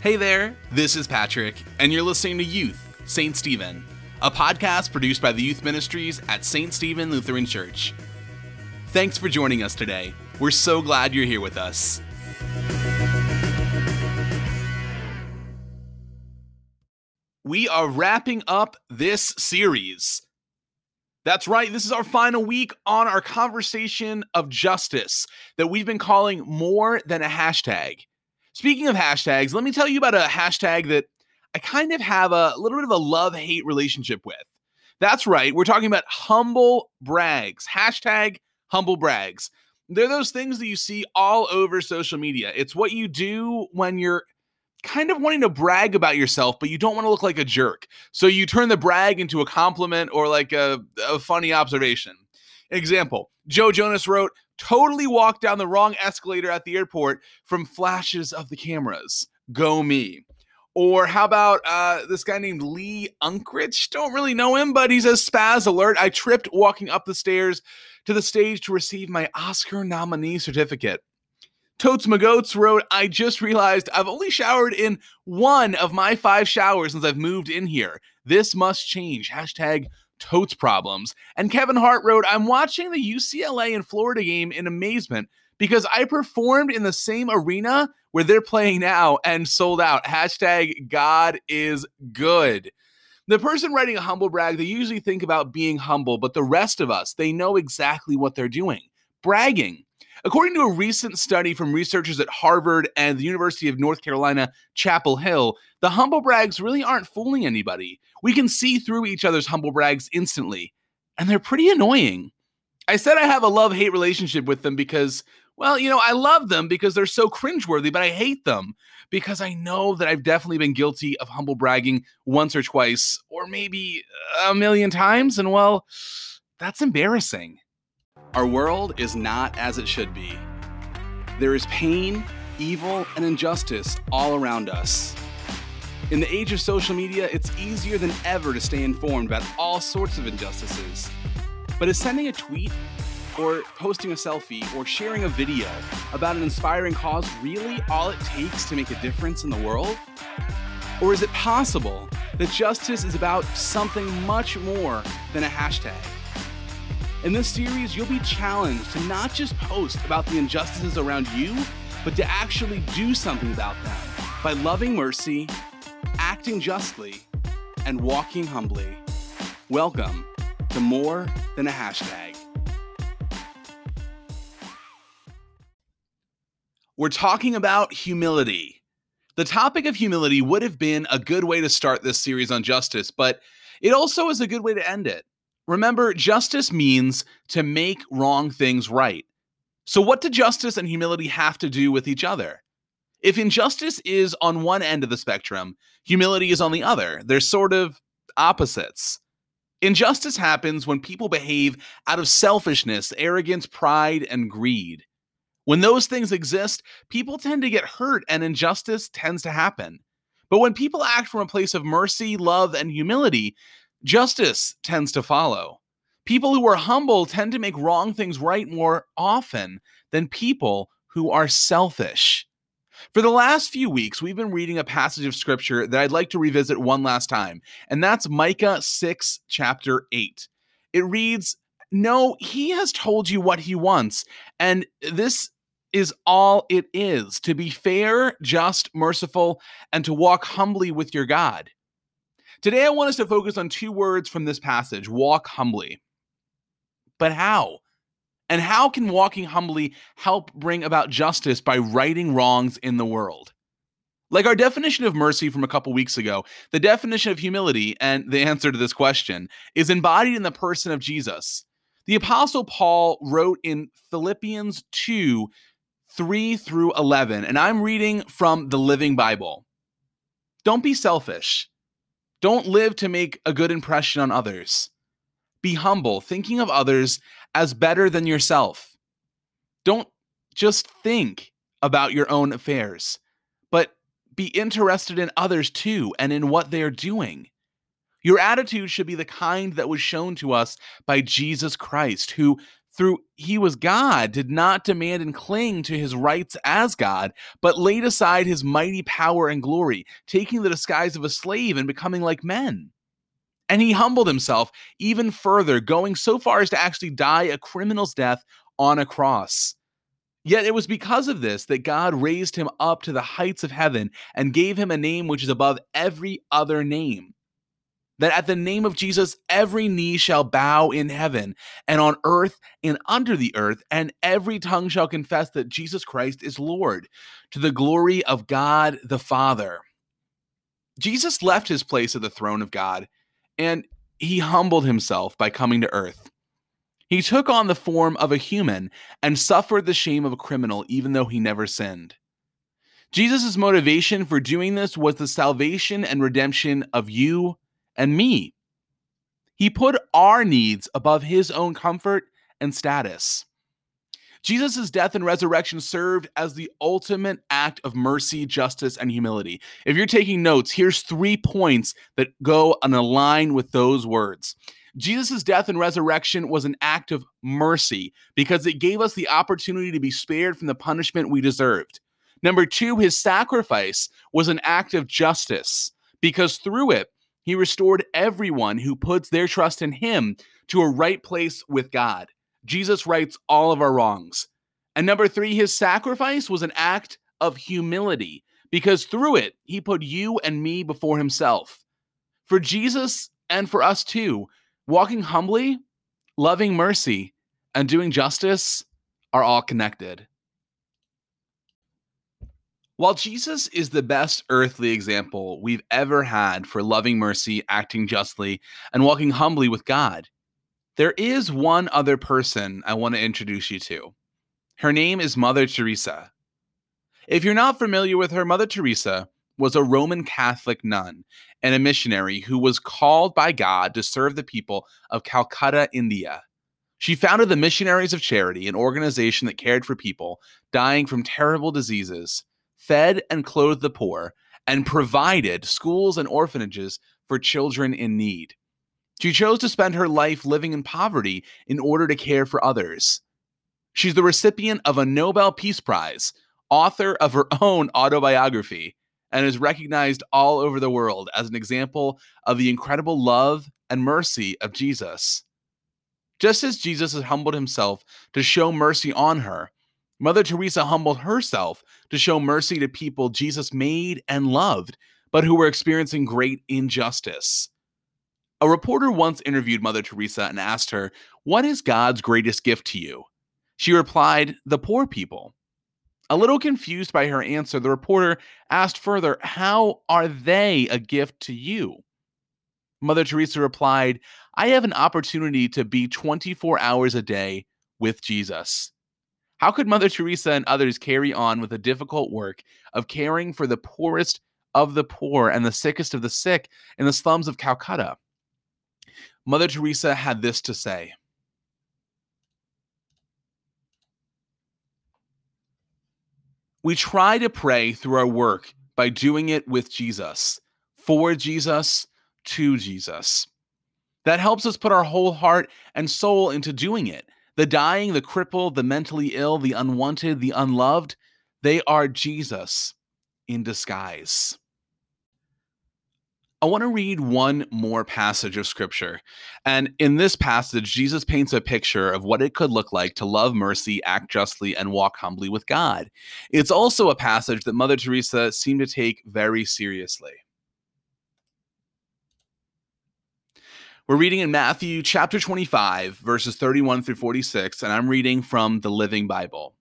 Hey there, this is Patrick, and you're listening to Youth, St. Stephen, a podcast produced by the youth ministries at St. Stephen Lutheran Church. Thanks for joining us today. We're so glad you're here with us. We are wrapping up this series. That's right, this is our final week on our conversation of justice that we've been calling more than a hashtag. Speaking of hashtags, let me tell you about a hashtag that I kind of have a little bit of a love hate relationship with. That's right, we're talking about humble brags. Hashtag humble brags. They're those things that you see all over social media. It's what you do when you're kind of wanting to brag about yourself, but you don't want to look like a jerk. So you turn the brag into a compliment or like a, a funny observation. Example Joe Jonas wrote, totally walked down the wrong escalator at the airport from flashes of the cameras. Go me. Or how about uh, this guy named Lee Unkrich? Don't really know him, but he's a Spaz alert. I tripped walking up the stairs to the stage to receive my Oscar nominee certificate. Totes Magoats wrote, I just realized I've only showered in one of my five showers since I've moved in here. This must change. Hashtag totes problems. And Kevin Hart wrote, I'm watching the UCLA and Florida game in amazement because I performed in the same arena where they're playing now and sold out. Hashtag God is good. The person writing a humble brag, they usually think about being humble, but the rest of us, they know exactly what they're doing bragging. According to a recent study from researchers at Harvard and the University of North Carolina, Chapel Hill, the humble brags really aren't fooling anybody. We can see through each other's humble brags instantly, and they're pretty annoying. I said I have a love hate relationship with them because, well, you know, I love them because they're so cringeworthy, but I hate them because I know that I've definitely been guilty of humble bragging once or twice, or maybe a million times, and well, that's embarrassing. Our world is not as it should be. There is pain, evil, and injustice all around us. In the age of social media, it's easier than ever to stay informed about all sorts of injustices. But is sending a tweet, or posting a selfie, or sharing a video about an inspiring cause really all it takes to make a difference in the world? Or is it possible that justice is about something much more than a hashtag? In this series, you'll be challenged to not just post about the injustices around you, but to actually do something about them by loving mercy, acting justly, and walking humbly. Welcome to More Than a Hashtag. We're talking about humility. The topic of humility would have been a good way to start this series on justice, but it also is a good way to end it. Remember, justice means to make wrong things right. So, what do justice and humility have to do with each other? If injustice is on one end of the spectrum, humility is on the other. They're sort of opposites. Injustice happens when people behave out of selfishness, arrogance, pride, and greed. When those things exist, people tend to get hurt and injustice tends to happen. But when people act from a place of mercy, love, and humility, Justice tends to follow. People who are humble tend to make wrong things right more often than people who are selfish. For the last few weeks, we've been reading a passage of scripture that I'd like to revisit one last time, and that's Micah 6, chapter 8. It reads, No, he has told you what he wants, and this is all it is to be fair, just, merciful, and to walk humbly with your God. Today, I want us to focus on two words from this passage walk humbly. But how? And how can walking humbly help bring about justice by righting wrongs in the world? Like our definition of mercy from a couple weeks ago, the definition of humility and the answer to this question is embodied in the person of Jesus. The Apostle Paul wrote in Philippians 2 3 through 11, and I'm reading from the Living Bible. Don't be selfish. Don't live to make a good impression on others. Be humble, thinking of others as better than yourself. Don't just think about your own affairs, but be interested in others too and in what they are doing. Your attitude should be the kind that was shown to us by Jesus Christ, who, through he was God, did not demand and cling to his rights as God, but laid aside his mighty power and glory, taking the disguise of a slave and becoming like men. And he humbled himself even further, going so far as to actually die a criminal's death on a cross. Yet it was because of this that God raised him up to the heights of heaven and gave him a name which is above every other name that at the name of Jesus, every knee shall bow in heaven and on earth and under the earth, and every tongue shall confess that Jesus Christ is Lord to the glory of God the Father. Jesus left his place at the throne of God and he humbled himself by coming to earth. He took on the form of a human and suffered the shame of a criminal, even though he never sinned. Jesus' motivation for doing this was the salvation and redemption of you and me. He put our needs above his own comfort and status. Jesus' death and resurrection served as the ultimate act of mercy, justice, and humility. If you're taking notes, here's three points that go and align with those words. Jesus' death and resurrection was an act of mercy because it gave us the opportunity to be spared from the punishment we deserved. Number two, his sacrifice was an act of justice because through it, he restored everyone who puts their trust in him to a right place with God. Jesus rights all of our wrongs. And number three, his sacrifice was an act of humility because through it, he put you and me before himself. For Jesus and for us too, walking humbly, loving mercy, and doing justice are all connected. While Jesus is the best earthly example we've ever had for loving mercy, acting justly, and walking humbly with God, there is one other person I want to introduce you to. Her name is Mother Teresa. If you're not familiar with her, Mother Teresa was a Roman Catholic nun and a missionary who was called by God to serve the people of Calcutta, India. She founded the Missionaries of Charity, an organization that cared for people dying from terrible diseases fed and clothed the poor, and provided schools and orphanages for children in need. She chose to spend her life living in poverty in order to care for others. She's the recipient of a Nobel Peace Prize, author of her own autobiography, and is recognized all over the world as an example of the incredible love and mercy of Jesus. Just as Jesus has humbled himself to show mercy on her, Mother Teresa humbled herself to show mercy to people Jesus made and loved, but who were experiencing great injustice. A reporter once interviewed Mother Teresa and asked her, What is God's greatest gift to you? She replied, The poor people. A little confused by her answer, the reporter asked further, How are they a gift to you? Mother Teresa replied, I have an opportunity to be 24 hours a day with Jesus. How could Mother Teresa and others carry on with the difficult work of caring for the poorest of the poor and the sickest of the sick in the slums of Calcutta? Mother Teresa had this to say. We try to pray through our work by doing it with Jesus, for Jesus, to Jesus. That helps us put our whole heart and soul into doing it the dying, the crippled, the mentally ill, the unwanted, the unloved, they are Jesus in disguise. I want to read one more passage of scripture. And in this passage, Jesus paints a picture of what it could look like to love mercy, act justly, and walk humbly with God. It's also a passage that Mother Teresa seemed to take very seriously. We're reading in Matthew chapter 25, verses 31 through 46, and I'm reading from the Living Bible.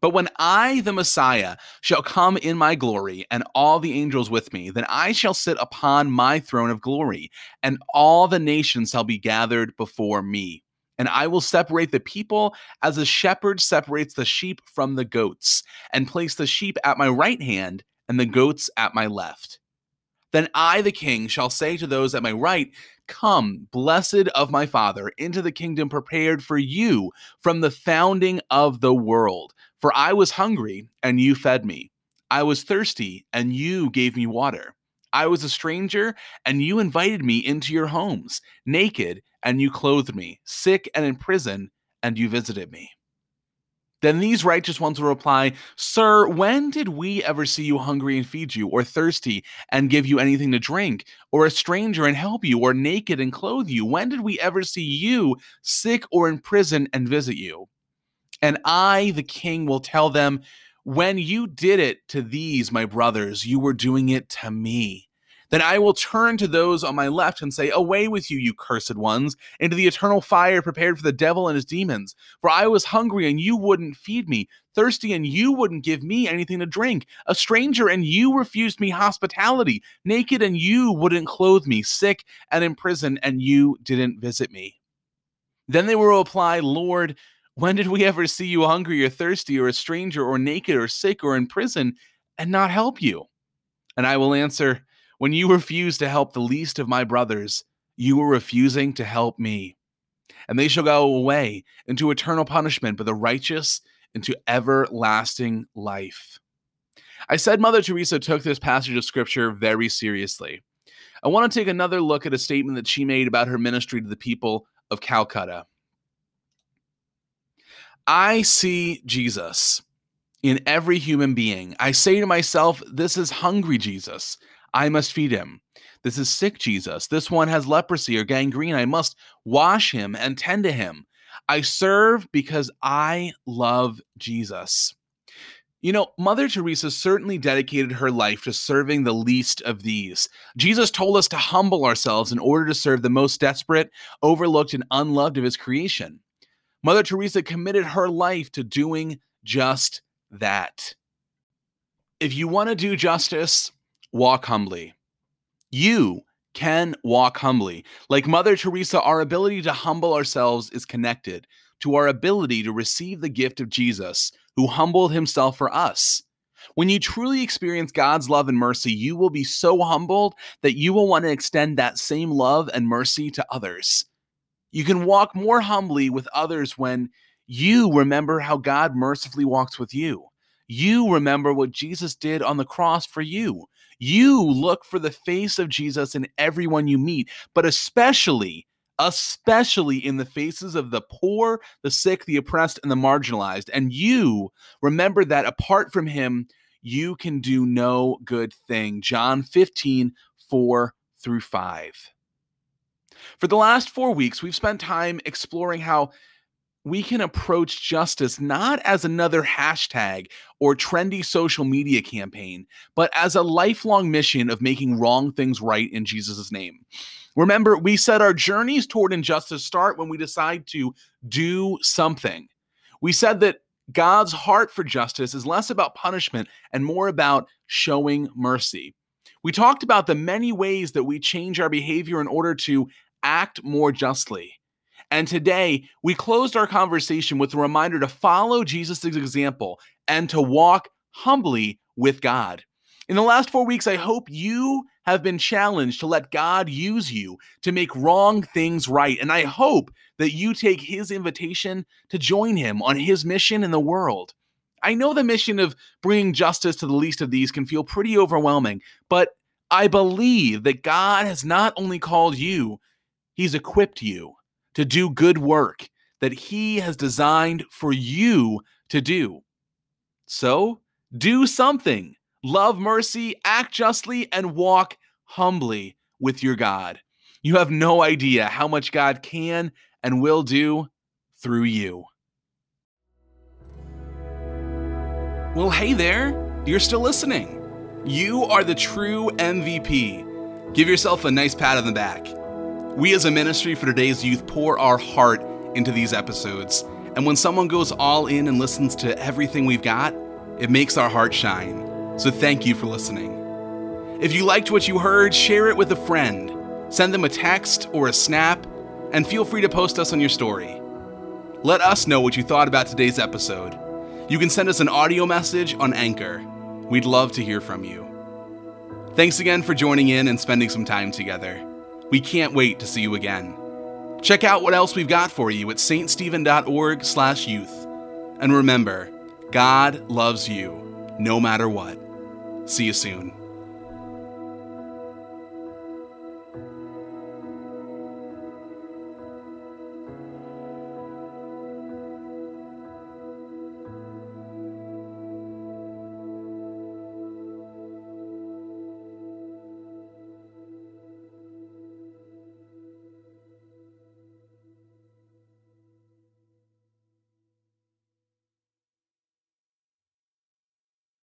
But when I, the Messiah, shall come in my glory, and all the angels with me, then I shall sit upon my throne of glory, and all the nations shall be gathered before me. And I will separate the people as a shepherd separates the sheep from the goats, and place the sheep at my right hand, and the goats at my left. Then I, the king, shall say to those at my right, Come, blessed of my Father, into the kingdom prepared for you from the founding of the world. For I was hungry, and you fed me. I was thirsty, and you gave me water. I was a stranger, and you invited me into your homes. Naked, and you clothed me. Sick and in prison, and you visited me. Then these righteous ones will reply, Sir, when did we ever see you hungry and feed you, or thirsty and give you anything to drink, or a stranger and help you, or naked and clothe you? When did we ever see you sick or in prison and visit you? And I, the king, will tell them, When you did it to these, my brothers, you were doing it to me. Then I will turn to those on my left and say, Away with you, you cursed ones, into the eternal fire prepared for the devil and his demons. For I was hungry, and you wouldn't feed me, thirsty, and you wouldn't give me anything to drink, a stranger, and you refused me hospitality, naked, and you wouldn't clothe me, sick and in prison, and you didn't visit me. Then they will reply, Lord, when did we ever see you hungry or thirsty or a stranger or naked or sick or in prison and not help you? And I will answer, when you refuse to help the least of my brothers, you were refusing to help me. And they shall go away into eternal punishment, but the righteous into everlasting life. I said Mother Teresa took this passage of scripture very seriously. I want to take another look at a statement that she made about her ministry to the people of Calcutta. I see Jesus in every human being. I say to myself, This is hungry Jesus. I must feed him. This is sick Jesus. This one has leprosy or gangrene. I must wash him and tend to him. I serve because I love Jesus. You know, Mother Teresa certainly dedicated her life to serving the least of these. Jesus told us to humble ourselves in order to serve the most desperate, overlooked, and unloved of his creation. Mother Teresa committed her life to doing just that. If you want to do justice, walk humbly. You can walk humbly. Like Mother Teresa, our ability to humble ourselves is connected to our ability to receive the gift of Jesus, who humbled himself for us. When you truly experience God's love and mercy, you will be so humbled that you will want to extend that same love and mercy to others. You can walk more humbly with others when you remember how God mercifully walks with you. You remember what Jesus did on the cross for you. You look for the face of Jesus in everyone you meet, but especially, especially in the faces of the poor, the sick, the oppressed, and the marginalized. And you remember that apart from him, you can do no good thing. John 15, 4 through 5. For the last four weeks, we've spent time exploring how we can approach justice not as another hashtag or trendy social media campaign, but as a lifelong mission of making wrong things right in Jesus' name. Remember, we said our journeys toward injustice start when we decide to do something. We said that God's heart for justice is less about punishment and more about showing mercy. We talked about the many ways that we change our behavior in order to act more justly. And today, we closed our conversation with a reminder to follow Jesus' example and to walk humbly with God. In the last four weeks, I hope you have been challenged to let God use you to make wrong things right. And I hope that you take his invitation to join him on his mission in the world. I know the mission of bringing justice to the least of these can feel pretty overwhelming, but I believe that God has not only called you, he's equipped you to do good work that He has designed for you to do. So do something, love mercy, act justly, and walk humbly with your God. You have no idea how much God can and will do through you. Well, hey there, you're still listening. You are the true MVP. Give yourself a nice pat on the back. We as a ministry for today's youth pour our heart into these episodes. And when someone goes all in and listens to everything we've got, it makes our heart shine. So thank you for listening. If you liked what you heard, share it with a friend. Send them a text or a snap, and feel free to post us on your story. Let us know what you thought about today's episode. You can send us an audio message on Anchor. We'd love to hear from you. Thanks again for joining in and spending some time together. We can't wait to see you again. Check out what else we've got for you at ststephen.org/youth. And remember, God loves you no matter what. See you soon.